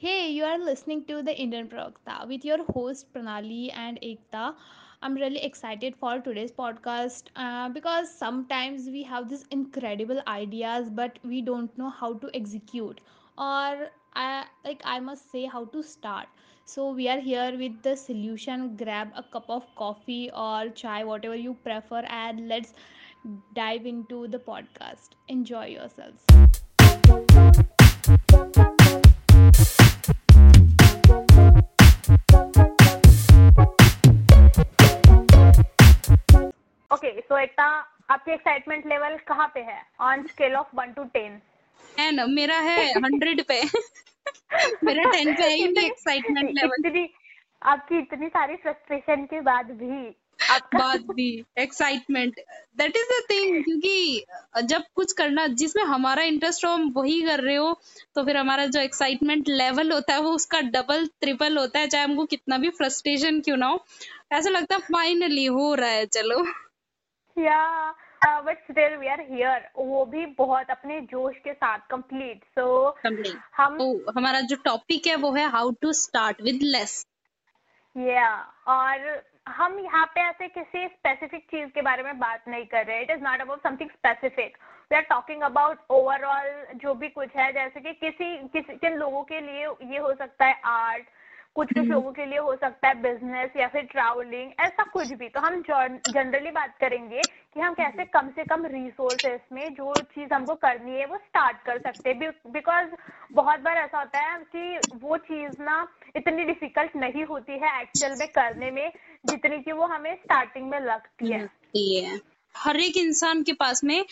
Hey, you are listening to the Indian Prakta with your host Pranali and Ekta. I'm really excited for today's podcast uh, because sometimes we have these incredible ideas, but we don't know how to execute, or I like I must say how to start. So we are here with the solution. Grab a cup of coffee or chai, whatever you prefer, and let's dive into the podcast. Enjoy yourselves. एकता आपकी excitement level कहाँ पे है? On scale of one to ten है ना मेरा है hundred पे. मेरा टेन पे है ही एक्साइटमेंट लेवल इतनी आपकी इतनी सारी फ्रस्ट्रेशन के बाद भी बात भी excitement that is the thing क्योंकि जब कुछ करना जिसमें हमारा इंटरेस्ट हो हम वही कर रहे हो तो फिर हमारा जो एक्साइटमेंट लेवल होता है वो उसका डबल ट्रिपल होता है चाहे हमको कितना भी फ्रस्ट्रेशन क्यों ना हो. ऐसा लगता है फाइनली हो रहा है चलो. या but still we are here वो भी बहुत अपने जोश के साथ कंप्लीट सो हम तो हमारा जो टॉपिक है वो है how to start with less या और हम यहाँ पे ऐसे किसी स्पेसिफिक चीज़ के बारे में बात नहीं कर रहे. It is not about something specific we are talking about overall जो भी कुछ है. जैसे कि किसी किसी किन लोगों के लिए ये हो सकता है आर्ट कुछ कुछ लोगों के लिए हो सकता है बिज़नेस या फिर ट्रैवलिंग ऐसा कुछ भी। तो हम जनरली बात करेंगे कि हम कैसे कम से कम रिसोर्सेस में जो चीज़ हमको करनी है वो स्टार्ट कर सकते हैं। बिकॉज़ बहुत बार ऐसा होता है कि वो चीज़ ना इतनी डिफ़िकल्ट नहीं होती है एक्चुअल में करने में जितनी कि वो हमें स्टार्टिंग में लगती है। है। हर एक इंसान के पास में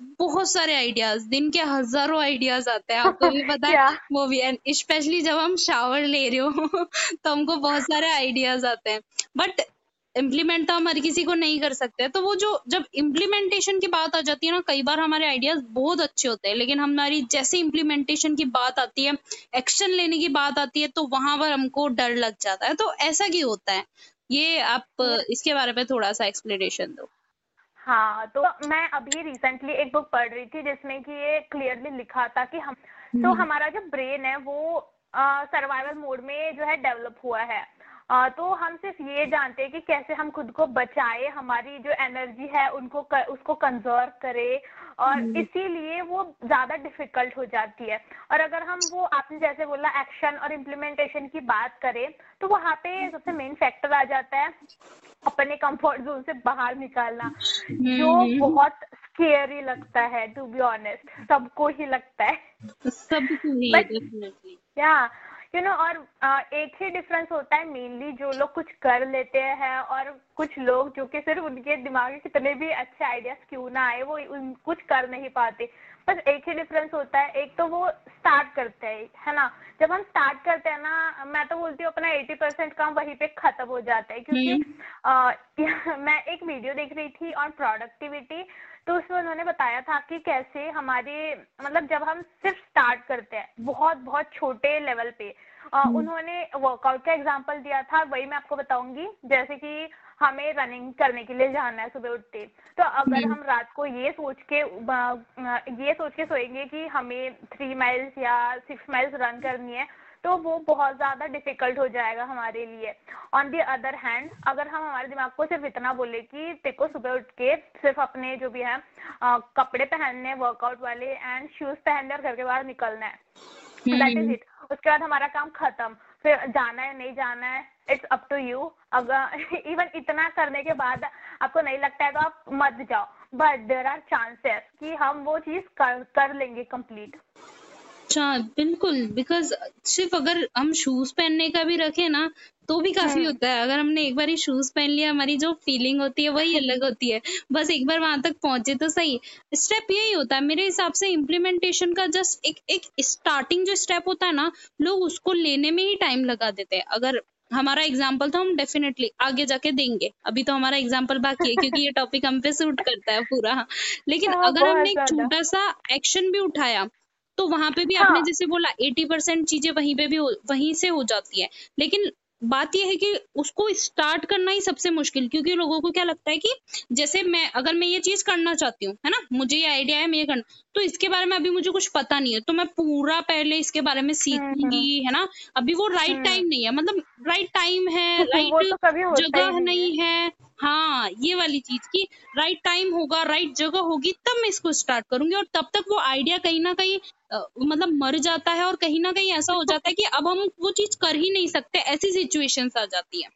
बहुत सारे आइडियाज़ दिन के हज़ारों आइडियाज़ आते हैं। आपको भी पता है. वो भी एंड स्पेशली जब हम शावर ले रहे हो तो हमको बहुत सारे आइडियाज़ आते हैं। बट इम्प्लीमेंट तो हम हर किसी को नहीं कर सकते। तो वो जो जब इम्प्लीमेंटेशन की बात आ जाती है ना कई बार हमारे आइडियाज़ बहुत अच्छे होते हैं लेकिन हमारी जैसे इम्प्लीमेंटेशन की बात आती है एक्शन लेने की बात आती है तो वहाँ पर हमको डर लग जाता है। तो ऐसा क्यों होता है? ये आप इसके बारे में थोड़ा सा एक्सप्लेनेशन दो। हाँ तो मैं अभी रिसेंटली एक बुक पढ़ रही थी जिसमें कि ये क्लियरली लिखा था कि हम तो हमारा जो ब्रेन है वो सर्वाइवल मोड में जो है डेवलप हुआ है। अ, तो हम सिर्फ़ ये जानते हैं कि कैसे हम खुद को बचाए हमारी जो एनर्जी है उनको कर, उसको कंजर्व करे और इसीलिए वो ज़्यादा डिफ़िकल्ट हो जाती है। और अगर हम वो आपने जैसे बोला एक्शन और इम्प्लीमेंटेशन की बात करें तो वहाँ पे सबसे मेन फैक्टर आ जाता है अपने कंफर्ट जोन से बाहर निकालना जो बहुत स्केरी लगता है टू बी ऑनेस्ट सबको ही लगता है। सबको ही या यू नो और एक ही डिफरेंस होता है मेनली जो लोग कुछ कर लेते हैं और कुछ लोग जो कि सिर्फ़ उनके दिमाग में कितने भी अच्छे आइडियाज़ क्यों ना आए वो उन, कुछ कर नहीं पाते। बस एक ही डिफरेंस होता है। एक तो वो स्टार्ट करते हैं है ना? जब हम स्टार्ट करते हैं ना मैं तो बोलती हूँ अपना एटी परसेंट काम वही पे खत्म हो जाता है क्योंकि आ, मैं एक वीडियो देख रही थी ऑन प्रोडक्टिविटी तो उसमें उन्होंने बताया था कि कैसे हमारे मतलब जब हम सिर्फ़ स्टार्ट करते हैं बहुत बहुत छोटे लेवल पे उन्होंने वर्कआउट का एग्ज़ाम्पल दिया था वही मैं आपको बताऊँगी। जैसे कि हमें रनिंग करने के लिए जाना है सुबह उठते। तो अगर हम रात को ये सोच के ये सोच के सोएँगे कि हमें थ्री माइल्स या सिक्स माइल्स रन करनी है तो वो बहुत ज़्यादा डिफ़िकल्ट हो जाएगा हमारे लिए। ऑन दी अदर हैंड अगर हम हमारे दिमाग को सिर्फ़ इतना बोले कि तेको सुबह उठ के सिर्फ़ अपने जो भी है अ, कपड़े पहनने वर्कआउट वाले एंड शूज़ पहनने और घर के बाहर निकलना है दैट इज़ इट उसके बाद हमारा काम खत्म। फिर जाना है नहीं जाना है इट्स अप टू यू अगर इवन इतना करने के बाद आपको नहीं लगता है तो आप मत जाओ। बट देर आर चांसेस कि हम वो चीज़ कर कर लेंगे कंप्लीट अच्छा बिल्कुल बिकॉज़ सिर्फ़ अगर हम शूज़ पहनने का भी रखे ना तो भी काफ़ी होता है। अगर हमने एक बार ही शूज़ पहन लिया हमारी जो फीलिंग होती है वही अलग होती है। बस एक बार वहाँ तक पहुँचे तो सही। स्टेप यही होता है मेरे हिसाब से इम्प्लीमेंटेशन का जस्ट एक एक स्टार्टिंग जो स्टेप होता है ना लोग उसको लेने में ही टाइम लगा देते हैं। अगर हमारा एग्ज़ाम्पल तो हम डेफिनेटली आगे जाके देंगे। अभी तो हमारा एग्ज़ाम्पल बाकी है क्योंकि ये टॉपिक हम पे सूट करता है पूरा। लेकिन हाँ, अगर हमने एक ज़्यादा। छोटा सा एक्शन भी उठाया तो वहाँ पे भी हाँ। आपने जैसे बोला एटी परसेंट चीज़ें वहीं पे भी वहीं से हो जाती है। लेकिन बात यह है कि उसको स्टार्ट करना ही सबसे मुश्किल क्योंकि लोगों को क्या लगता है कि जैसे मैं अगर मैं ये चीज़ करना चाहती हूँ है ना? मुझे ये आइडिया है मैं ये करना तो इसके बारे में अभी मुझे कुछ पता नहीं है। तो मैं पूरा पहले इसके बारे में सीखूँगी है ना? अभी वो राइट टाइम नहीं है मतलब राइट टाइम है राइट तो जगह नहीं है। हाँ ये वाली चीज़ की राइट टाइम होगा राइट जगह होगी तब मैं इसको स्टार्ट करूँगी और तब तक वो आइडिया कहीं ना कहीं मतलब मर जाता है और कहीं ना कहीं ऐसा हो जाता है कि अब हम वो चीज़ कर ही नहीं सकते ऐसी सिचुएशंस आ जाती है।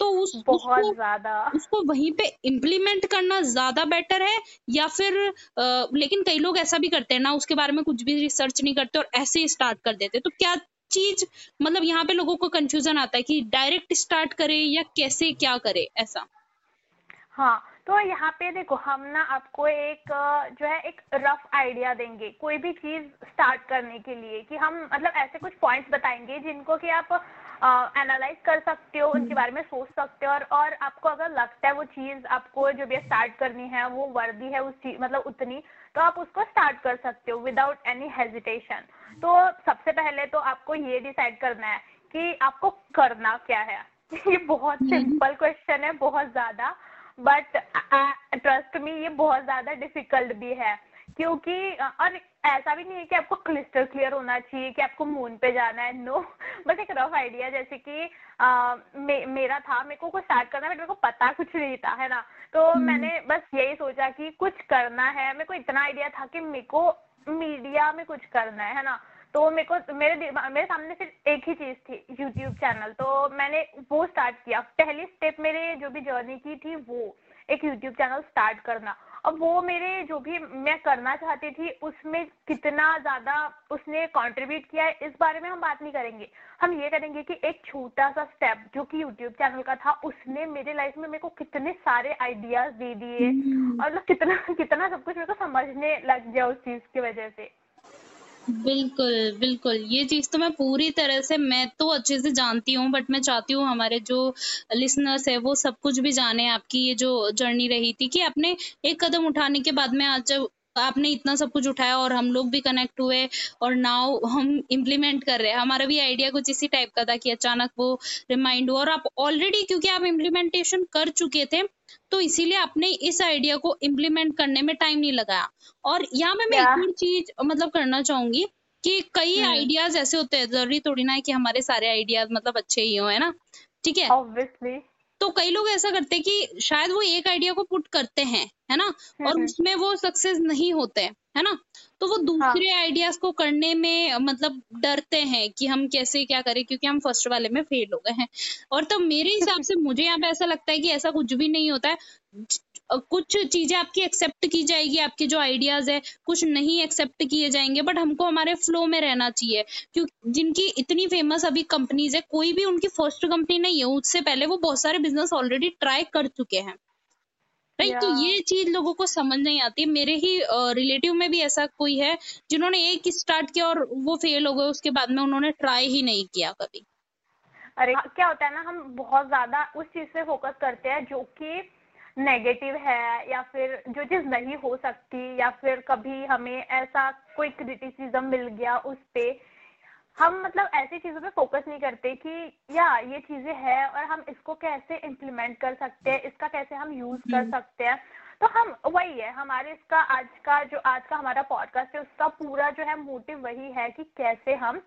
तो उस बहुत ज़्यादा। उसको वहीं पे इम्प्लीमेंट करना ज़्यादा बेटर है या फिर आ, लेकिन कई लोग ऐसा भी करते हैं ना उसके बारे में कुछ भी रिसर्च नहीं करते और ऐसे ही स्टार्ट कर देते तो क्या चीज़ मतलब यहाँ पे लोगों को कंफ्यूजन आता है कि डायरेक्ट स्टार्ट करे या कैसे क्या करे ऐसा? हाँ तो यहाँ पे देखो हम ना आपको एक जो है एक रफ आइडिया देंगे कोई भी चीज़ स्टार्ट करने के लिए कि हम मतलब ऐसे कुछ पॉइंट्स बताएँगे जिनको कि आप एनालाइज कर सकते हो उनके बारे में सोच सकते हो और और आपको अगर लगता है वो चीज़ आपको जो भी स्टार्ट करनी है वो वर्दी है उस चीज़ मतलब उतनी तो आप उसको स्टार्ट कर सकते हो विदाउट एनी हेजिटेशन तो सबसे पहले तो आपको ये डिसाइड करना है कि आपको करना क्या है? ये बहुत सिंपल हम्म। क्वेश्चन है बहुत ज़्यादा। बट ट्रस्ट मी ये बहुत ज़्यादा डिफ़िकल्ट भी है। क्योंकि और ऐसा भी नहीं है कि आपको क्लिस्टर क्लियर होना चाहिए कि आपको मून पे जाना है। नो बस एक रफ आइडिया जैसे कि आ, मे, मेरा था मेरे को कुछ स्टार्ट करना बट मेरे को पता कुछ नहीं था है ना? तो hmm. मैंने बस यही सोचा कि कुछ करना है। मेरे को इतना आइडिया था कि मेरे को मीडिया में कुछ करना है है ना? तो मेरे को मेरे मेरे सामने सिर्फ़ एक ही चीज़ थी यूट्यूब चैनल तो मैंने वो स्टार्ट किया। पहली स्टेप मेरे जो भी जर्नी की थी वो एक यूट्यूब चैनल स्टार्ट करना। अब वो मेरे जो भी मैं करना चाहती थी उसमें कितना ज़्यादा उसने कंट्रीब्यूट किया है इस बारे में हम बात नहीं करेंगे। हम ये करेंगे कि एक छोटा सा स्टेप जो कि यूट्यूब चैनल का था उसने मेरे लाइफ में मेरे को कितने सारे आइडियाज़ दे दिए। हम्म। और मतलब कितना कितना सब कुछ मेरे को समझने लग गया उस चीज़ की वजह से। बिल्कुल बिल्कुल। ये चीज़ तो मैं पूरी तरह से, मैं तो अच्छे से जानती हूँ, बट मैं चाहती हूँ हमारे जो लिसनर्स है, वो सब कुछ भी जाने आपकी ये जो जर्नी रही थी कि आपने एक कदम उठाने के बाद में आज जब आपने इतना सब कुछ उठाया और हम लोग भी कनेक्ट हुए और नाउ हम इम्प्लीमेंट कर रहे हैं। हमारा भी आइडिया कुछ इसी टाइप का था कि अचानक वो रिमाइंड हुआ और आप ऑलरेडी क्योंकि आप इम्प्लीमेंटेशन कर चुके थे तो इसीलिए आपने इस आइडिया को इम्प्लीमेंट करने में टाइम नहीं लगाया। और यहाँ पे मैं एक और चीज़ मतलब करना चाहूँगी कि कई आइडियाज़ हम्म। ऐसे होते हैं ज़रूरी थोड़ी ना है कि हमारे सारे आइडियाज़ मतलब अच्छे ही हो है ना? ठीक है? ऑब्वियसली तो कई लोग ऐसा करते हैं कि शायद वो एक आइडिया को पुट करते हैं है ना? और हम्म। उसमें वो सक्सेस नहीं होते। है ना? तो वो दूसरे हाँ. आइडियाज़ को करने में मतलब डरते हैं कि हम कैसे क्या करें क्योंकि हम फ़र्स्ट वाले में फेल हो गए हैं। और तो मेरे हिसाब से मुझे यहाँ पे ऐसा लगता है कि ऐसा कुछ भी नहीं होता है। कुछ चीज़ें आपकी एक्सेप्ट की जाएगी आपके जो आइडियाज़ है कुछ नहीं एक्सेप्ट किए जाएँगे बट हमको हमारे फ्लो में रहना चाहिए। क्योंकि जिनकी इतनी फ़ेमस अभी कंपनीज़ है कोई भी उनकी फ़र्स्ट कंपनी नहीं है उससे पहले वो बहुत सारे बिज़नेस ऑलरेडी ट्राई कर चुके हैं। राइट तो ये चीज़ लोगों को समझ नहीं आती। मेरे ही रिलेटिव में भी ऐसा कोई है जिन्होंने एक स्टार्ट किया और वो फेल हो गए उसके बाद में उन्होंने ट्राई ही नहीं किया कभी। अरे क्या होता है ना हम बहुत ज़्यादा उस चीज़ पे फोकस करते हैं जो कि नेगेटिव है या फिर जो चीज़ नहीं हो सकती या फिर कभी हमें ऐसा कोई क्रिटिसिज्म मिल गया उस पे हम मतलब ऐसी चीज़ों पे फोकस नहीं करते कि या ये चीज़ें हैं और हम इसको कैसे इम्प्लीमेंट कर सकते हैं इसका कैसे हम यूज़ कर हम्म। सकते हैं तो हम वही है हमारे इसका आज का जो आज का हमारा पॉडकास्ट है उसका पूरा जो है मोटिव वही है कि कैसे हम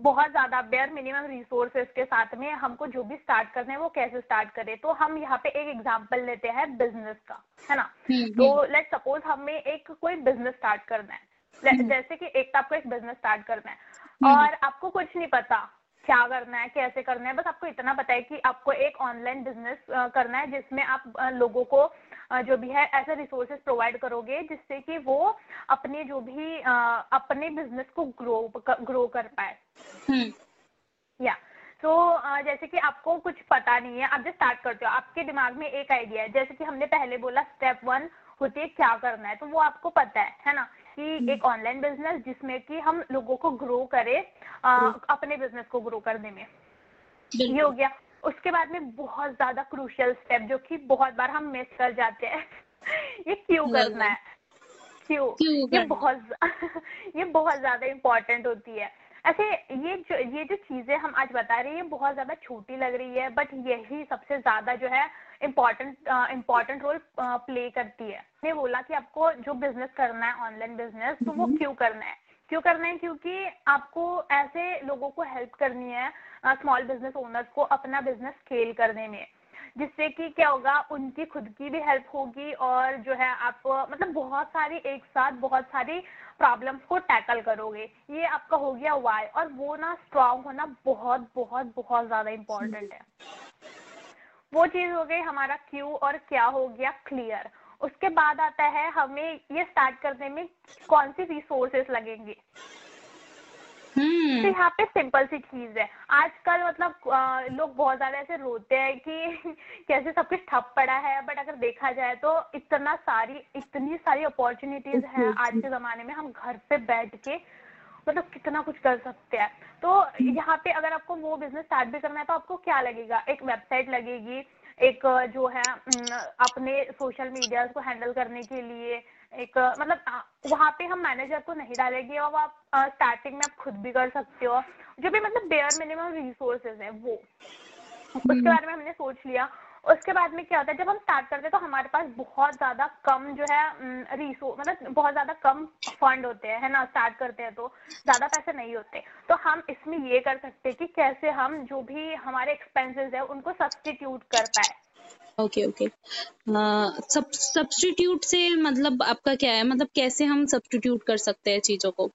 बहुत ज़्यादा बेयर मिनिमम रिसोर्सेज के साथ में हमको जो भी स्टार्ट करना है वो कैसे स्टार्ट करें तो हम यहाँ पे एक एग्जांपल लेते हैं बिज़नेस का है ना हम्म, तो लेट हम्म। सपोज़ हमें एक कोई बिज़नेस स्टार्ट करना है हम्म। जैसे कि एक तो आपको एक बिज़नेस स्टार्ट करना है और आपको कुछ नहीं पता क्या करना है कैसे करना है बस आपको इतना पता है कि आपको एक ऑनलाइन बिज़नेस करना है जिसमें आप लोगों को जो भी है ऐसे रिसोर्सेज प्रोवाइड करोगे जिससे कि वो अपने जो भी अपने बिज़नेस को ग्रो ग्रो कर पाए। हम्म। या तो जैसे कि आपको कुछ पता नहीं है आप जब स्टार्ट करते हो। आपके दिमाग में एक आइडिया है जैसे कि हमने पहले बोला स्टेप वन होती है क्या करना है तो वो आपको पता है है ना? कि हम्म। एक ऑनलाइन बिज़नेस जिसमें कि हम लोगों को ग्रो करें अपने बिज़नेस को ग्रो करने में। ये हो गया। उसके बाद में बहुत ज़्यादा क्रूशियल स्टेप जो कि बहुत बार हम मिस कर जाते हैं। ये क्यों करना है? क्यों? ये बहुत ये बहुत ज़्यादा इम्पोर्टेंट होती है। ऐसे ये जो ये जो चीज़ें हम आज बता रहे हैं बहुत ज़्यादा छोटी लग रही है बट यही सबसे ज़्यादा जो है इम्पोर्टेंट इम्पोर्टेंट रोल प्ले करती है। ने बोला कि आपको जो बिज़नेस करना है ऑनलाइन बिज़नेस तो वो क्यों करना है? क्यों करना है? क्योंकि आपको ऐसे लोगों को हेल्प करनी है स्मॉल बिज़नेस ओनर्स को अपना बिज़नेस स्केल करने में। जिससे कि क्या होगा, उनकी खुद की भी हेल्प होगी और जो है आप मतलब बहुत सारी एक साथ बहुत सारी प्रॉब्लम्स को टैकल करोगे। ये आपका हो गया वाई और वो ना स्ट्रांग होना बहुत बहुत बहुत ज़्यादा इम्पोर्टेंट है। वो चीज़ हो गई हमारा क्यू और क्या हो गया क्लियर उसके बाद आता है हमें ये स्टार्ट करने में कौन सी रिसोर्सेस लगेंगे? तो यहाँ पे सिंपल सी चीज़ है। आजकल मतलब लोग बहुत ज़्यादा ऐसे रोते हैं कि कैसे सब कुछ ठप पड़ा है बट अगर देखा जाए तो इतना सारी इतनी सारी अपॉर्चुनिटीज़ है आज के जमाने में हम घर पे बैठ के मतलब कितना कुछ कर सकते हैं। तो यहाँ पे अगर आपको वो बिज़नेस स्टार्ट भी करना है तो आपको क्या लगेगा? एक वेबसाइट लगेगी एक जो है अपने सोशल मीडिया को हैंडल करने के लिए एक मतलब वहाँ पे हम मैनेजर को नहीं डालेंगे और आप स्टार्टिंग में आप खुद भी कर सकते हो जो भी मतलब बेयर मिनिमम रिसोर्सेज है वो उसके हम्म। बारे में हमने सोच लिया उसके बाद में क्या होता है जब हम स्टार्ट करते हैं तो हमारे पास बहुत ज़्यादा कम जो है रिसोर्स मतलब बहुत ज़्यादा कम फंड होते हैं है ना स्टार्ट करते हैं तो ज़्यादा पैसे नहीं होते। तो हम इसमें ये कर सकते हैं कि कैसे हम जो भी हमारे एक्सपेंसेस है उनको सब्सटीट्यूट कर पाए। ओके ओके सब सब्सटीट्यूट से मतलब आपका क्या है? मतलब कैसे हम सब्सटीट्यूट कर सकते हैं चीज़ों को?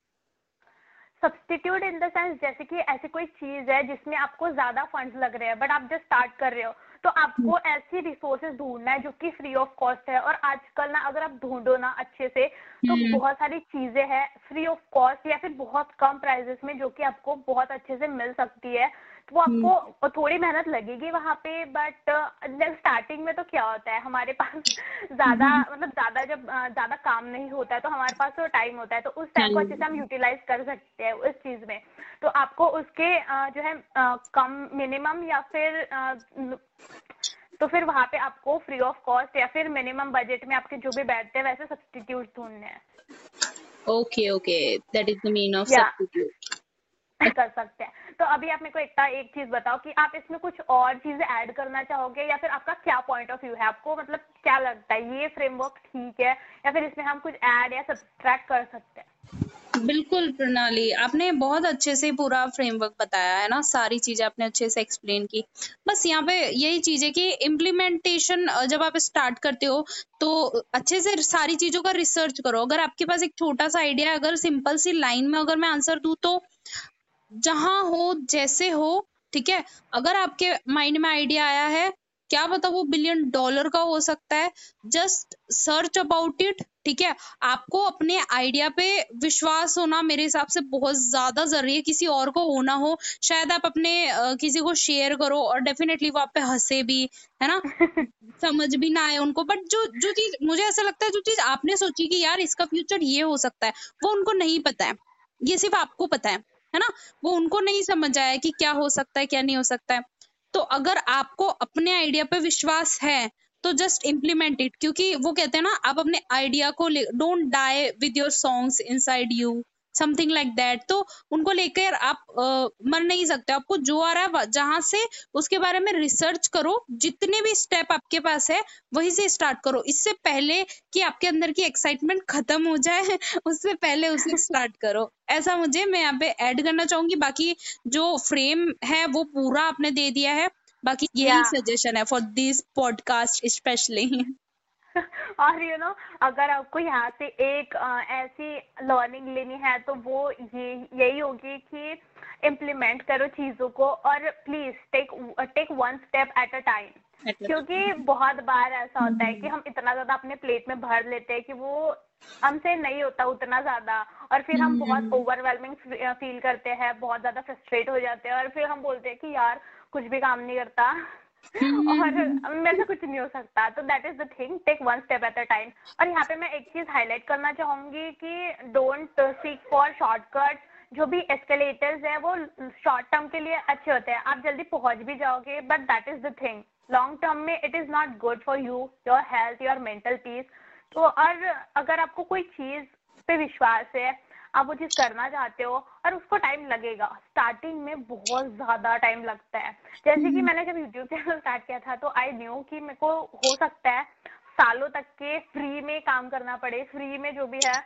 सब्सटीट्यूट इन द सेंस जैसे कि ऐसी कोई चीज़ है जिसमें आपको ज़्यादा फंड्स लग रहे हैं बट आप जस्ट स्टार्ट कर रहे हो तो आपको हम्म। ऐसी रिसोर्सेज ढूंढना है जो कि फ्री ऑफ़ कॉस्ट है और आजकल ना अगर आप ढूंढो ना अच्छे से तो हम्म। बहुत सारी चीज़ें हैं फ्री ऑफ़ कॉस्ट या फिर बहुत कम प्राइजेस में जो कि आपको बहुत अच्छे से मिल सकती है तो आपको हम्म। थोड़ी मेहनत लगेगी वहाँ पे बट स्टार्टिंग में तो क्या होता है हमारे पास ज़्यादा हम्म। मतलब ज़्यादा जब ज़्यादा काम नहीं होता है तो हमारे पास तो टाइम होता है तो उस टाइम को अच्छे से हम यूटिलाइज कर सकते हैं उस चीज़ में। तो आपको उसके जो है कम मिनिमम या फिर तो फिर वहाँ पे आपको फ्री ऑफ़ कॉस्ट या फिर मिनिमम बजट में आपके जो भी बैठते हैं वैसे सब्सटीट्यूट ढूँढने हैं। Okay okay that is the mean of substitute कर सकते हैं। तो अभी आप मेरे को एक एक चीज़ बताओ कि आप इसमें कुछ और चीज़ें ऐड करना चाहोगे या फिर आपका क्या पॉइंट ऑफ़ व्यू है? आपको मतलब क्या लगता है? ये फ्रेमवर्क ठीक है या फिर इसमें हम कुछ ऐड या सब्सट्रैक्ट कर सकते हैं? बिल्कुल प्रणाली, आपने बहुत अच्छे से पूरा फ्रेमवर्क बताया है ना, सारी चीज़ें आपने अच्छे से एक्सप्लेन की। बस यहाँ पे यही चीज़ है कि इम्प्लीमेंटेशन जब आप स्टार्ट करते हो तो अच्छे से सारी चीज़ों का रिसर्च करो। अगर आपके पास एक छोटा सा आइडिया अगर सिंपल सी लाइन में अगर मैं आंसर दू तो जहाँ हो जैसे हो ठीक है? अगर आपके माइंड में आइडिया आया है क्या पता वो बिलियन डॉलर का हो सकता है? जस्ट सर्च अबाउट इट ठीक है? आपको अपने आइडिया पे विश्वास होना मेरे हिसाब से बहुत ज़्यादा ज़रूरी है। किसी और को होना हो शायद आप अपने uh, किसी को शेयर करो और डेफिनेटली वो आप पे हंसे भी है ना? समझ भी ना आए उनको। बट जो जो चीज़ मुझे ऐसा लगता है जो चीज़ आपने सोची कि यार इसका फ्यूचर ये हो सकता है वो उनको नहीं पता है। ये सिर्फ़ आपको पता है। है ना? वो उनको नहीं समझ आया कि क्या हो सकता है, क्या नहीं हो सकता है। तो अगर आपको अपने आइडिया पे विश्वास है तो जस्ट इम्प्लीमेंट इट क्योंकि वो कहते हैं ना, आप अपने आइडिया को don't die with your songs inside you something like that तो उनको लेकर आप uh, मर नहीं सकते। आपको जो आ रहा है जहाँ से उसके बारे में रिसर्च करो जितने भी स्टेप आपके पास है वहीं से स्टार्ट करो। इससे पहले कि आपके अंदर की एक्साइटमेंट खत्म हो जाए उससे पहले उसे स्टार्ट करो। ऐसा मुझे मैं यहाँ पे ऐड करना चाहूँगी। बाकी जो फ्रेम है वो पूरा आपने दे दिया है। बाकी यही सजेशन है फॉर दिस पॉडकास्ट स्पेशली और यू you नो know, अगर आपको यहाँ से एक आ, ऐसी लर्निंग लेनी है तो वो ये यही होगी कि इम्प्लीमेंट करो चीज़ों को और please take take one step at a time क्योंकि बहुत बार ऐसा होता है कि हम इतना ज़्यादा अपने प्लेट में भर लेते हैं कि वो हमसे नहीं होता उतना ज़्यादा और फिर हम बहुत ओवरवेलमिंग फील करते हैं बहुत ज़्यादा फ्रस्ट्रेट हो जाते हैं और फिर हम बोलते हैं कि यार कुछ भी काम नहीं करता। और मेरे से कुछ नहीं हो सकता। तो that is the thing take one step at a time और यहाँ पे मैं एक चीज़ हाईलाइट करना चाहूँगी कि डोंट सीक फॉर शॉर्टकट जो भी एस्केलेटर्स है वो शॉर्ट टर्म के लिए अच्छे होते हैं। आप जल्दी पहुँच भी जाओगे but that is the thing long term में it is not good for you your health your mental peace तो और अगर आपको कोई चीज़ पे विश्वास है आप वो चीज़ करना चाहते हो और उसको टाइम लगेगा। स्टार्टिंग में बहुत ज़्यादा टाइम लगता है। जैसे कि हम्म। मैंने जब यूट्यूब चैनल स्टार्ट किया था तो आई न्यू कि मेरे को हो सकता है सालों तक के फ्री में काम करना पड़े फ्री में जो भी है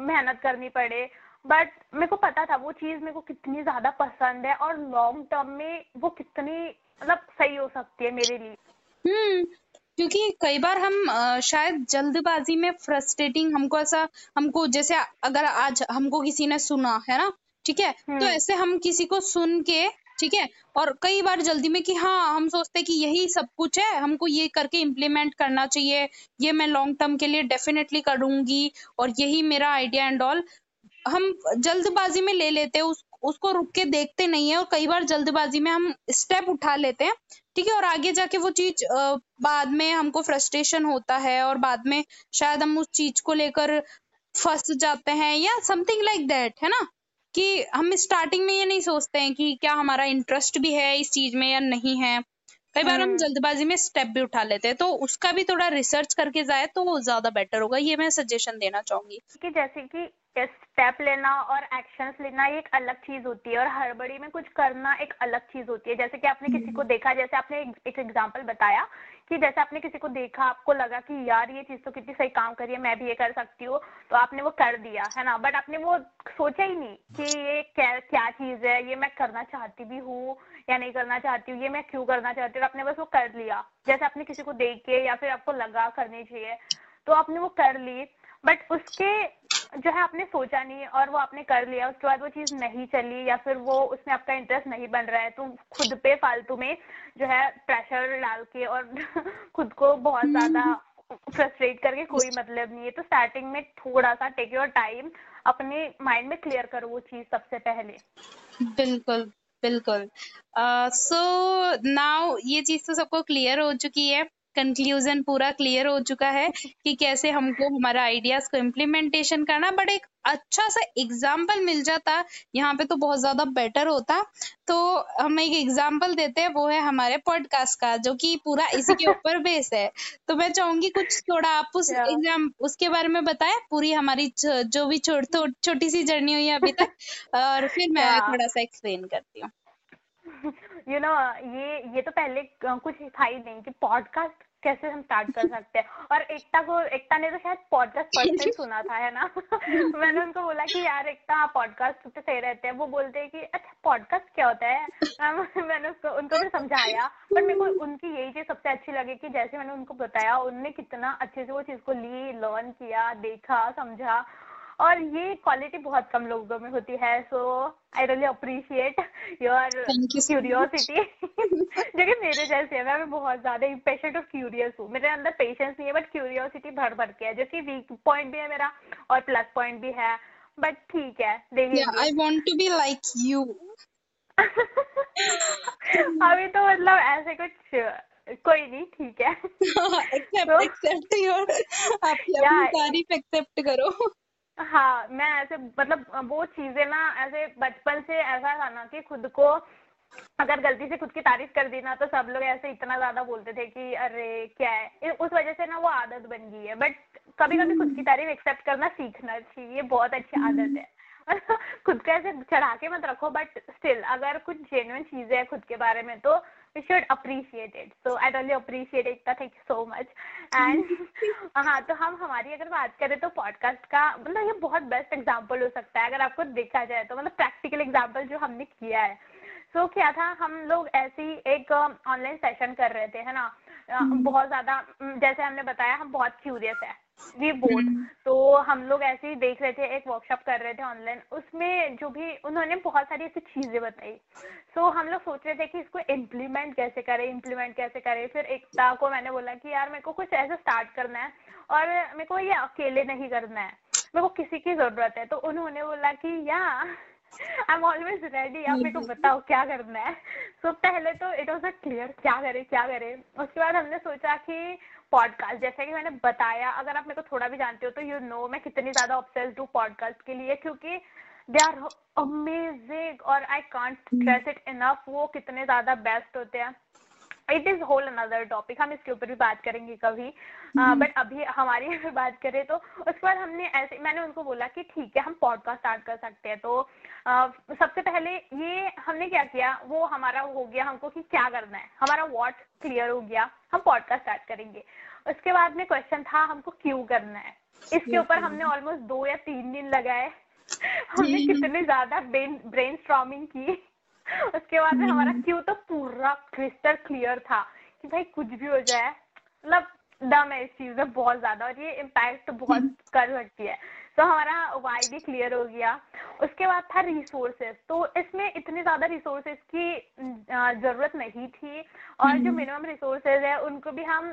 मेहनत करनी पड़े। बट मेरे को पता था वो चीज़ मेरे को कितनी ज़्यादा पसंद है और लॉन्ग टर्म में वो कितनी मतलब सही हो सकती है मेरे लिए। हम्म। क्योंकि कई बार हम शायद जल्दबाजी में फ्रस्ट्रेटिंग हमको ऐसा हमको जैसे अगर आज हमको किसी ने सुना है ना? ठीक है? तो हम्म। ऐसे हम किसी को सुन के ठीक है? और कई बार जल्दी में कि हाँ हम सोचते हैं कि यही सब कुछ है हमको ये करके इम्प्लीमेंट करना चाहिए ये मैं लॉन्ग टर्म के लिए डेफिनेटली करूँगी और यही मेरा आइडिया एंड ऑल हम जल्दबाजी में ले लेते हैं उस उसको रुक के देखते नहीं है और कई बार जल्दबाजी में हम स्टेप उठा लेते हैं ठीक है, और आगे जाके वो चीज़ बाद में हमको फ्रस्ट्रेशन होता है और बाद में शायद हम उस चीज़ को लेकर फंस जाते हैं या समथिंग लाइक दैट है ना? कि हम स्टार्टिंग में ये नहीं सोचते हैं कि क्या हमारा इंटरेस्ट भी है इस चीज़ में या नहीं है। कई बार हम हम्म। जल्दबाजी में स्टेप भी उठा लेते हैं तो उसका भी थोड़ा रिसर्च करके जाए तो ज़्यादा बेटर होगा ये मैं सजेशन देना चाहूँगी कि जैसे कि स्टेप लेना और एक्शंस लेना ये एक अलग चीज़ होती है और हड़बड़ी में कुछ करना एक अलग चीज़ होती है जैसे कि आपने किसी को हम्म। देखा जैसे आपने एक एग्जांपल बताया कि जैसे आपने किसी को देखा आपको लगा कि यार ये चीज़ तो कितनी सही काम करी है मैं भी ये कर सकती हूँ तो आपने वो कर दिया है ना बट आपने वो सोचा ही नहीं कि ये क्या क्या चीज़ है ये मैं करना चाहती भी हूँ या नहीं करना चाहती हूँ ये मैं क्यों करना चाहती हूँ? आपने बस वो कर लिया। जैसे आपने किसी को देख के या फिर आपको लगा करनी चाहिए तो आपने वो कर ली। बट उसके जो है आपने सोचा नहीं और वो आपने कर लिया। उसके बाद वो चीज़ नहीं चली या फिर वो उसमें आपका इंटरेस्ट नहीं बन रहा है तो खुद पे फालतू में जो है प्रेशर डाल के और खुद को बहुत ज़्यादा फ्रस्ट्रेट करके कोई मतलब नहीं है। तो स्टार्टिंग में थोड़ा सा टेक योर टाइम अपने माइंड में क्लियर करो वो चीज़ सबसे पहले। बिल्कुल। बिल्कुल। सो uh, नाउ so, ये चीज़ तो सबको क्लियर हो चुकी है। कंक्लूजन पूरा क्लियर हो चुका है कि कैसे हमको हमारा आइडियाज़ को इम्प्लीमेंटेशन करना। बट एक अच्छा सा एग्ज़ाम्पल मिल जाता। यहाँ पे तो बहुत ज़्यादा बेटर होता। तो हम एक एग्ज़ाम्पल देते हैं। वो है हमारे पॉडकास्ट का जो कि पूरा इसी के ऊपर बेस है। तो मैं चाहूँगी कुछ थोड़ा आप उस एग्ज़ाम उसके बारे में बताएँ। पूरी हमारी जो भी छोटी सी जर्नी हुई है अभी तक। और फिर मैं थोड़ा सा एक्सप्लेन करती हूँ। यू नो ये ये तो पहले कुछ था ही नहीं कि पॉडकास्ट कैसे हम स्टार्ट कर सकते हैं। और एकता को एकता ने तो शायद पॉडकास्ट फ़र्स्ट सुना था है ना? मैंने उनको बोला कि यार एकता पॉडकास्ट तो सही रहते हैं। वो बोलते हैं कि अच्छा पॉडकास्ट क्या होता है? मैंने उसको उनको भी समझाया। पर मेरे को उनकी यही चीज़ सबसे अच्छी लगी कि जैसे मैंने उनको बताया उनने कितना अच्छे से वो चीज़ को ली लर्न किया देखा समझा। और ये क्वालिटी बहुत कम लोगों में होती है so I really appreciate your curiosity जो कि मेरे जैसे है मैं बहुत ज़्यादा इम्पेशेंट और क्यूरियस हूँ। मेरे अंदर पेशेंस नहीं है बट क्यूरियोसिटी भर भर के है। जो कि वीक पॉइंट भी है मेरा और प्लस पॉइंट भी है बट ठीक है देखिए I want to be like you अभी तो मतलब ऐसे कुछ कोई नहीं ठीक है। एक्सेप्ट एक्सेप्ट योर आप अपनी तारीफ़ एक्सेप्ट करो। हाँ मैं ऐसे मतलब वो चीज़ें ना ऐसे बचपन से ऐसा था ना कि खुद को अगर गलती से खुद की तारीफ़ कर दी ना तो सब लोग ऐसे इतना ज़्यादा बोलते थे कि अरे क्या है? उस वजह से ना वो आदत बन गई है। बट कभी कभी खुद की तारीफ़ एक्सेप्ट करना सीखना चाहिए बहुत अच्छी आदत है। खुद को ऐसे चढ़ा के मत रखो बट स्टिल अगर कुछ जेन्युइन चीज़ें है खुद के बारे में तो we should appreciate it. So i really appreciate it thank you so much. And हाँ तो हम हमारी अगर बात करें तो पॉडकास्ट का मतलब ये बहुत बेस्ट एग्ज़ाम्पल हो सकता है अगर आपको देखा जाए तो मतलब प्रैक्टिकल एग्ज़ाम्पल जो हमने किया है। सो so, क्या था हम लोग ऐसी एक ऑनलाइन सेशन कर रहे थे है ना। बहुत ज़्यादा जैसे हमने बताया हम बहुत क्यूरियस है। वी बोथ तो हम लोग ऐसे ही देख रहे थे एक वर्कशॉप कर रहे थे ऑनलाइन उसमें जो भी उन्होंने बहुत सारी ऐसी चीज़ें बताई। सो so, हम लोग सोच रहे थे कि इसको इम्प्लीमेंट कैसे करें इम्प्लीमेंट कैसे करें। फिर एकता को मैंने बोला कि यार मेरे को कुछ ऐसा स्टार्ट करना है और मेरे को ये अकेले नहीं करना है। मेरे को किसी की ज़रूरत है। तो उन्होंने बोला कि या आई एम ऑलवेज रेडी आप मेरे को बताओ क्या करना है। सो so, पहले तो इट वॉज़ अ क्लियर क्या करे क्या करे। उसके बाद हमने सोचा कि पॉडकास्ट जैसे कि मैंने बताया अगर आप मेरे को थोड़ा भी जानते हो तो यू you नो know, मैं कितनी ज़्यादा ऑब्सेस्ड हूँ पॉडकास्ट के लिए क्योंकि दे आर अमेजिंग और I can't stress it enough वो कितने ज़्यादा बेस्ट होते हैं। It is whole another topic हम इसके ऊपर भी बात करेंगे कभी। But hmm. uh, अभी हमारी अगर बात करें तो उसके बाद हमने ऐसे मैंने उनको बोला कि ठीक है हम पॉडकास्ट स्टार्ट कर सकते हैं। तो uh, सबसे पहले ये हमने क्या किया? वो हमारा हो गया हमको कि क्या करना है। हमारा वॉट क्लियर हो गया। हम पॉडकास्ट स्टार्ट करेंगे। उसके बाद में क्वेश्चन था हमको क्यों करना है। इसके ऊपर हमने ऑलमोस्ट दो या तीन दिन लगाए। हमने कितने ज़्यादा ब्रेन स्ट्रॉमिंग की। उसके बाद में हमारा क्यू तो पूरा क्रिस्टल क्लियर था कि भाई कुछ भी हो जाए। मतलब दम है इस चीज़ में बहुत ज़्यादा और ये इम्पैक्ट बहुत कर सकती है। तो हमारा वाई भी क्लियर हो गया। उसके बाद था रिसोर्सेस तो इसमें इतने ज़्यादा रिसोर्सेस की ज़रूरत नहीं थी और जो मिनिमम रिसोर्सेज है उनको भी हम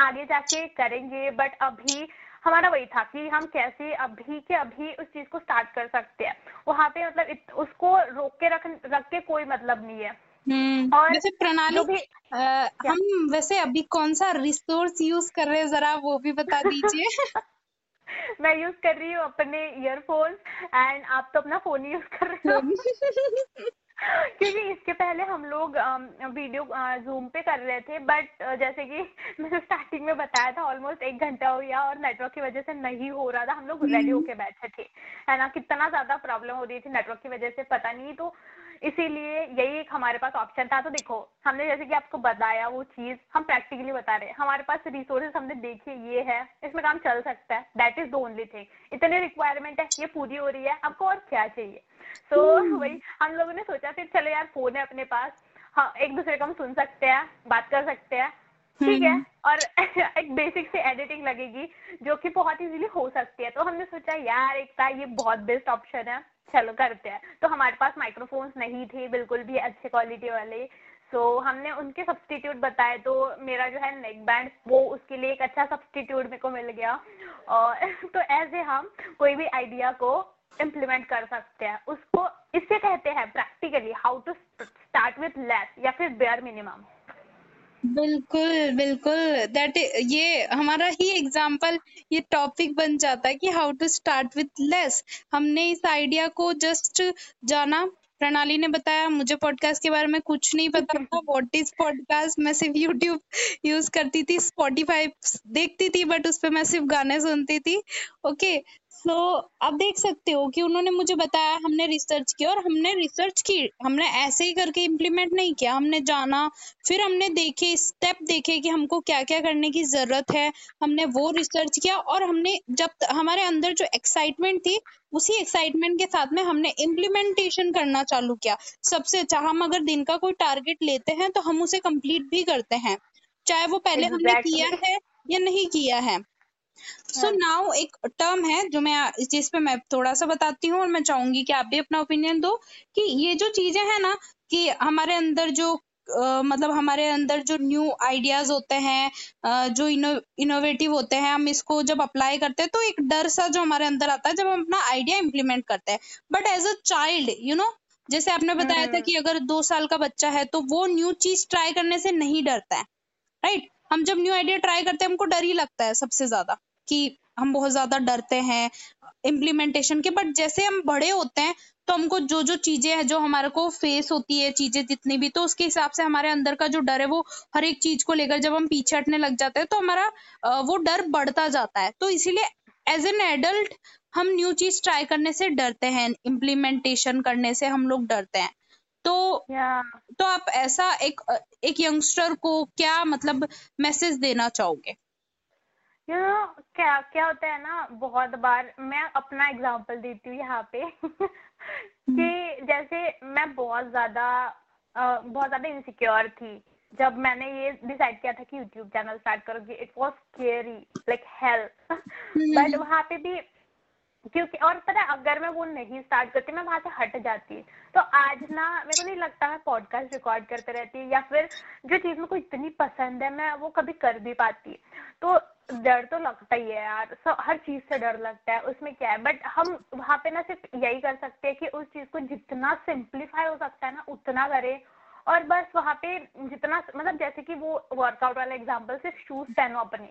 आगे जाके करेंगे। बट अभी हमारा वही था कि हम कैसे अभी के अभी उस चीज़ को स्टार्ट कर सकते हैं। वहाँ पे मतलब इत, उसको रोक के रख रख के कोई मतलब नहीं है। हम्म और वैसे प्रणाली भी आ, हम वैसे अभी कौन सा रिसोर्स यूज़ कर रहे हैं जरा वो भी बता दीजिए। मैं यूज़ कर रही हूँ अपने ईयरफोन एंड आप तो अपना फ़ोन यूज़ कर रहे हो। क्योंकि इसके पहले हम लोग वीडियो जूम पे कर रहे थे बट जैसे कि मैंने स्टार्टिंग में बताया था ऑलमोस्ट एक घंटा हो गया और नेटवर्क की वजह से नहीं हो रहा था। हम लोग रेडी होके बैठे थे। है ना? कितना ज़्यादा प्रॉब्लम हो रही थी नेटवर्क की वजह से पता नहीं। तो इसीलिए यही एक हमारे पास ऑप्शन था। तो देखो हमने जैसे कि आपको बताया वो चीज़ हम प्रैक्टिकली बता रहे हैं। हमारे पास रिसोर्सेज हमने देखे ये है इसमें काम चल सकता है। That is the only thing इतने रिक्वायरमेंट है ये पूरी हो रही है आपको और क्या चाहिए? सो so, hmm. वही हम लोगों ने सोचा फिर चलो यार फ़ोन है अपने पास। हाँ एक दूसरे को हम सुन सकते हैं बात कर सकते हैं। ठीक है और एक बेसिक से एडिटिंग लगेगी जो कि बहुत इजीली हो सकती है। तो हमने सोचा यार एक था ये बहुत बेस्ट ऑप्शन है। चलो करते हैं। तो हमारे पास माइक्रोफोन्स नहीं थे बिल्कुल भी अच्छे क्वालिटी वाले। सो so, हमने उनके सब्सटीट्यूट बताए तो मेरा जो है नेक बैंड वो उसके लिए एक अच्छा सब्सटीट्यूट मेरे को मिल गया। और तो ऐसे हम कोई भी आइडिया को इम्प्लीमेंट कर सकते हैं। उसको इससे कहते हैं practically how to start with less या फिर बेयर मिनिमम बिल्कुल बिल्कुल। दैट ये हमारा ही एग्ज़ाम्पल ये टॉपिक बन जाता है कि how to start with less हमने इस आइडिया को जस्ट जाना। प्रणाली ने बताया मुझे पॉडकास्ट के बारे में कुछ नहीं पता था। व्हाट इज़ पॉडकास्ट मैं सिर्फ़ यूट्यूब यूज़ करती थी स्पॉटिफाई देखती थी बट उस पर मैं सिर्फ़ गाने सुनती थी। ओके okay, सो so, आप देख सकते हो कि उन्होंने मुझे बताया हमने रिसर्च किया और हमने रिसर्च की। हमने ऐसे ही करके इम्प्लीमेंट नहीं किया। हमने जाना फिर हमने देखे स्टेप देखे कि हमको क्या क्या करने की ज़रूरत है। हमने वो रिसर्च किया और हमने जब हमारे अंदर जो एक्साइटमेंट थी उसी एक्साइटमेंट के साथ में हमने इम्प्लीमेंटेशन करना चालू किया। सबसे अच्छा हम अगर दिन का कोई टारगेट लेते हैं तो हम उसे कंप्लीट भी करते हैं। चाहे वो पहले exactly. हमने किया है या नहीं किया है। सो so नाउ हाँ। एक टर्म है जो मैं जिस पे मैं थोड़ा सा बताती हूँ और मैं चाहूँगी कि आप भी अपना ओपिनियन दो कि ये जो चीज़ें हैं ना कि हमारे अंदर जो Uh, मतलब हमारे अंदर जो न्यू आइडियाज़ होते हैं uh, जो इनो, इनोवेटिव होते हैं हम इसको जब अप्लाई करते हैं तो एक डर सा जो हमारे अंदर आता है जब हम अपना आइडिया इम्प्लीमेंट करते हैं but as a child you know जैसे आपने बताया था हम्म। कि अगर दो साल का बच्चा है तो वो न्यू चीज़ ट्राई करने से नहीं डरता है राइट right? हम जब न्यू आइडिया ट्राई करते हैं हमको डर ही लगता है सबसे ज़्यादा कि हम बहुत ज़्यादा डरते हैं इम्प्लीमेंटेशन के बट जैसे हम बड़े होते हैं तो हमको जो जो चीज़ें हैं जो हमारे को फेस होती है चीज़ें जितनी भी तो उसके हिसाब से हमारे अंदर का जो डर है वो हर एक चीज़ को लेकर जब हम पीछे हटने लग जाते हैं तो हमारा वो डर बढ़ता जाता है। तो इसीलिए एज एन एडल्ट हम न्यू चीज़ ट्राई करने से डरते हैं इम्प्लीमेंटेशन करने से हम लोग डरते हैं। तो yeah. तो आप ऐसा एक एक यंगस्टर को क्या मतलब मैसेज देना चाहोगे? यू नो क्या क्या होता है ना बहुत बार मैं अपना एग्जांपल देती हूँ यहाँ पे। कि जैसे मैं बहुत ज़्यादा बहुत ज़्यादा इनसिक्योर थी। जब मैंने ये डिसाइड किया था कि यूट्यूब चैनल स्टार्ट करोगी it was scary like help but वहाँ पे भी क्योंकि, और पता है, अगर मैं वो नहीं स्टार्ट करती, मैं वहाँ से हट जाती तो आज ना, मेरे को नहीं लगता मैं पॉडकास्ट रिकॉर्ड करते रहती या फिर जो चीज़ मेरे को इतनी पसंद है, मैं वो कभी कर भी पाती तो डर तो लगता ही है यार, सब, हर चीज़ से डर लगता है, उसमें क्या है? बट हम वहाँ पे ना सिर्फ़ यही कर सकते हैं कि उस चीज़ को जितना सिंप्लीफाई हो सकता है ना, उतना करें और बस वहाँ पे जितना मतलब जैसे कि वो वर्कआउट वाला एग्जांपल सिर्फ़ शूज़ पहनो अपने।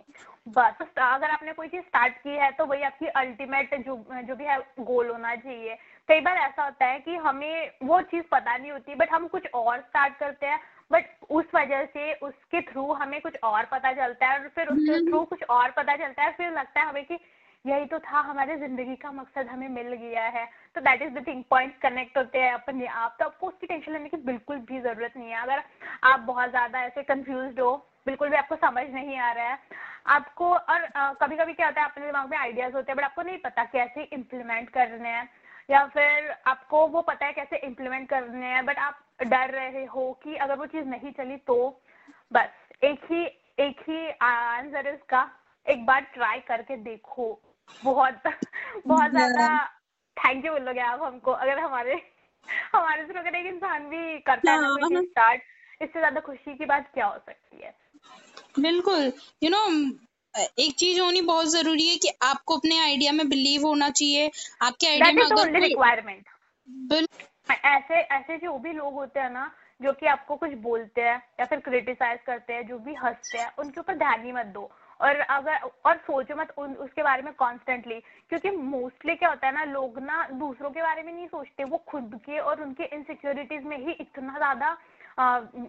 बस अगर आपने कोई चीज़ स्टार्ट की है तो वही आपकी अल्टीमेट जो जो भी है गोल होना चाहिए। कई बार ऐसा होता है कि हमें वो चीज़ पता नहीं होती बट हम कुछ और स्टार्ट करते हैं बट उस वजह से उसके थ्रू हमें कुछ और पता चलता है और फिर उसके थ्रू कुछ और पता चलता है फिर लगता है हमें कि यही तो था, हमारे ज़िंदगी का मकसद हमें मिल गया है। तो that is the thing point connect होते हैं अपने आप। तो आपको उसकी टेंशन लेने की बिल्कुल भी ज़रूरत नहीं है। अगर आप बहुत ज़्यादा ऐसे कंफ्यूज हो, बिल्कुल भी आपको समझ नहीं आ रहा है। आपको और कभी कभी क्या होता है, अपने दिमाग में आइडियाज़ होते हैं बट आपको नहीं पता कैसे इम्प्लीमेंट करने हैं। या फिर आपको वो पता है कैसे इम्प्लीमेंट करने हैं बट आप डर रहे हो कि अगर वो चीज़ नहीं चली तो बस, एक ही एक ही आंसर इसका, एक बार ट्राई करके देखो। बहुत बहुत ज़्यादा थैंक यू बोलोगे आप हमको अगर हमारे हमारे से अगर एक इंसान भी करता है ना स्टार्ट इससे ज़्यादा खुशी की बात क्या हो सकती है? बिल्कुल यू नो एक चीज़ होनी बहुत ज़रूरी है कि आपको अपने आइडिया में बिलीव होना चाहिए आपके आइडिया में अगर रिक्वायरमेंट ऐसे ऐसे जो भी लोग होते हैं ना जो कि आपको कुछ बोलते हैं या फिर क्रिटिसाइज करते हैं जो भी हँसते हैं उनके ऊपर ध्यान ही मत दो। और अगर, और सोचो मत उन, उसके बारे में कॉन्स्टेंटली क्योंकि मोस्टली क्या होता है ना, लोग ना दूसरों के बारे में नहीं सोचते। वो खुद के और उनके इनसिक्योरिटीज में ही इतना ज़्यादा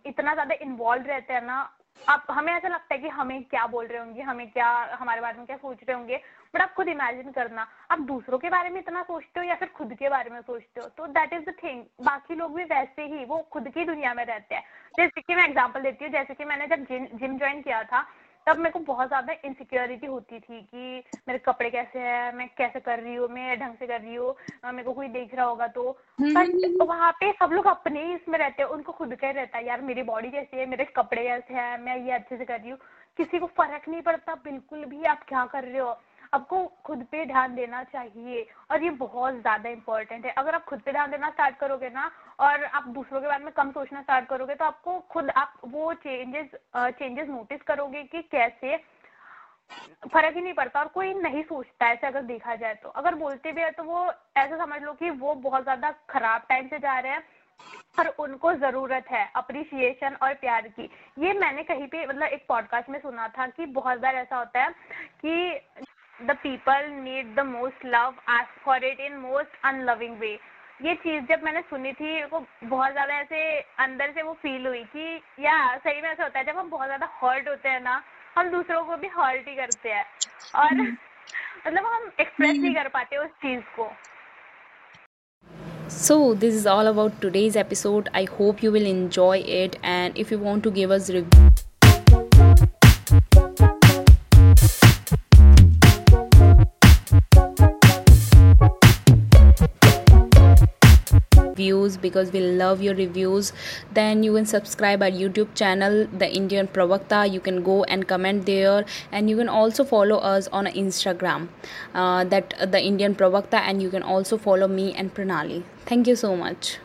इतना ज़्यादा इन्वॉल्व रहते हैं ना। आप हमें ऐसा लगता है कि हमें क्या बोल रहे होंगे, हमें क्या, हमारे बारे में क्या सोच रहे होंगे। बट आप खुद इमेजिन करना। आप दूसरों के बारे में इतना सोचते हो या फिर खुद के बारे में सोचते हो? तो दैट इज़ द थिंग बाकी लोग भी वैसे ही, वो खुद की दुनिया में रहते हैं। जैसे कि मैं एग्ज़ाम्पल देती हूँ, जैसे कि मैंने जब जिम जिम ज्वाइन किया था तब मेरे को बहुत ज़्यादा इनसिक्योरिटी होती थी कि मेरे कपड़े कैसे हैं मैं कैसे कर रही हूँ मैं ढंग से कर रही हूँ मेरे को कोई देख रहा होगा तो। But hmm. वहाँ पे सब लोग अपने ही इसमें रहते हैं उनको खुद का ही रहता है यार मेरी बॉडी कैसी है मेरे कपड़े कैसे हैं मैं ये अच्छे से कर रही हूँ। किसी को फ़र्क नहीं पड़ता बिल्कुल भी आप क्या कर रहे हो। आपको खुद पे ध्यान देना चाहिए और ये बहुत ज़्यादा इंपॉर्टेंट है। अगर आप खुद पे ध्यान देना स्टार्ट करोगे ना और आप दूसरों के बारे में कम सोचना स्टार्ट करोगे तो आपको खुद आप वो चेंजेस चेंजेस नोटिस करोगे कि कैसे फ़र्क ही नहीं पड़ता और कोई नहीं सोचता ऐसे अगर देखा जाए तो। अगर बोलते भी है तो वो ऐसा समझ लो कि वो बहुत ज़्यादा खराब टाइम से जा रहे हैं और उनको ज़रूरत है अप्रिसिएशन और प्यार की। ये मैंने कहीं पे मतलब एक पॉडकास्ट में सुना था कि बहुत बार ऐसा होता है कि the people need the most love ask for it in most unloving way ये चीज़ जब मैंने सुनी थी वो बहुत ज़्यादा ऐसे अंदर से वो फील हुई कि या सही में ऐसा होता है जब हम बहुत ज़्यादा हर्ट होते हैं ना हम दूसरों को भी हर्ट ही करते हैं और hmm. मतलब हम एक्सप्रेस नहीं कर पाते उस चीज़ को So, this is all about today's episode. I hope you will enjoy it. And if you want to give us review. reviews because we love your reviews then you can subscribe our youtube channel the indian pravakta. You can go and comment there. And you can also follow us on instagram uh, that the indian pravakta and you can also follow me and pranali. Thank you so much